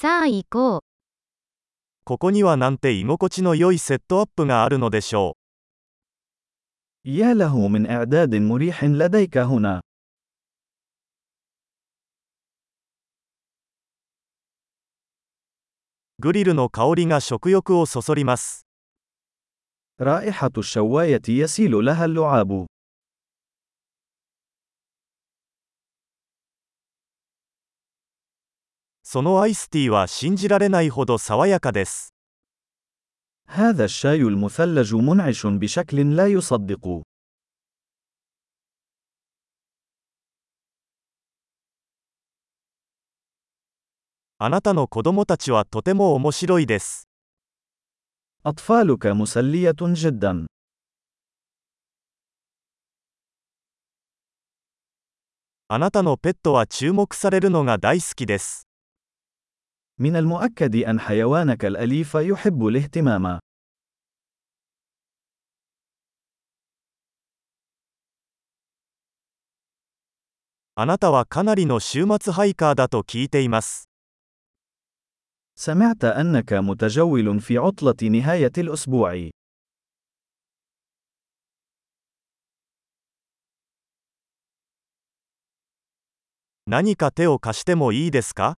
さあ行こう。ここにはなんて居心地の良いセットアップがあるのでしょ يا له من إعداد مريح لديك هنا. う。グリルの香りが食欲をそそります。 رائحة الشواية يسيل لها اللعاب. そのアイスティーは信じられないほど爽やかです。 هذا الشاي المثلج منعش بشكل لا يصدق. あなたの子供たちはとても面白いです。 أطفالك مسلية جدا. あなたのペットは注目されるのが大好きです。 من المؤكد أن حيوانك الأليف يحب الاهتمام. あなたはかなりの週末ハイカーだと聞いています。 سمعت أنك متجول في عطلة نهاية الأسبوع. 何か手を貸してもいいですか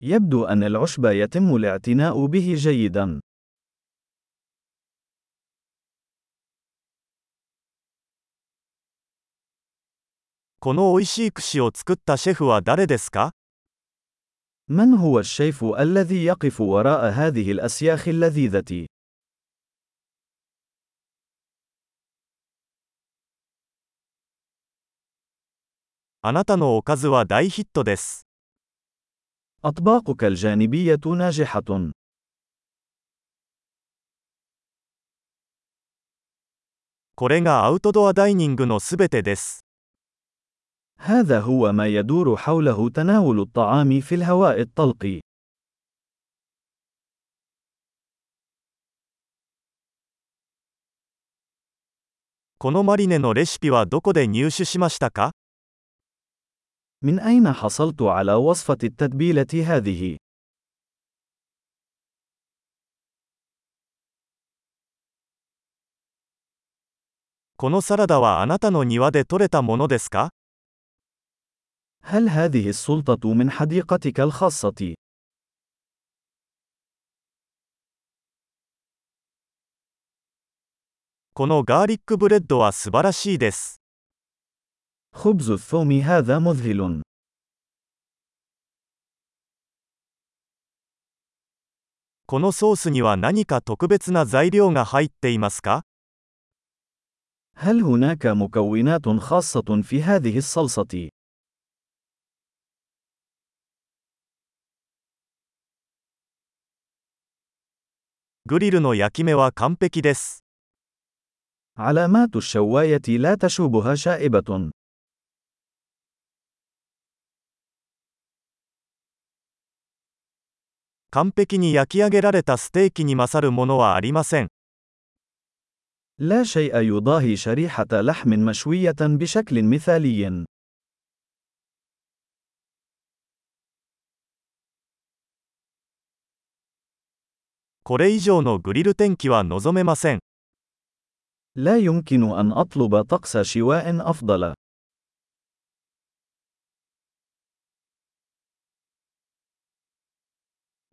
يبدو أن العشب يتم الاعتناء به جيدا. この美味しい串を作ったシェフは誰ですか من هو الشيف الذي يقف وراء هذه الأسياخ اللذيذة؟ あなたのおかずは大ヒットです。 أطباقك الجانبية ناجحة. これがアウトドアダイニングのすべてです。 هذا هو ما يدور حوله تناول الطعام في الهواء الطلق. このマリネのレシピはどこで入手しましたか من أين حصلت على وصفة التتبيلة هذه؟ このサラダはあなたの庭で採れたものですか هل هذه السلطة من حديقتك الخاصة؟ このガーリックブレッドは素晴らしいです。 خبز الثوم هذا مذهل. このソースには何か特別な材料が入っていますか هل هناك مكونات خاصة في هذه الصلصة؟ グリルの焼き目は完璧です。 علامات الشواية لا تشوبها شائبة. 完璧に焼き上げられたステーキに勝るものはありません。 لا شيء يضاهي شريحة لحم مشوية بشكل مثالي. これ以上のグリル天気は望めません。 لا يمكن أن أطلب طقس شواء أفضل.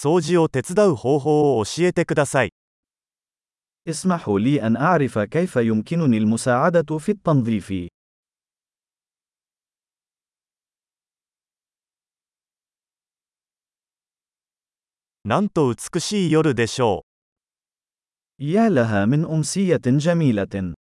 掃除を手伝う方法を教えてください。 اسمحوا لي أن أعرف كيف يمكنني المساعدة في التنظيف. なんと美しい夜でしょう。 يا لها من أمسية جميلة.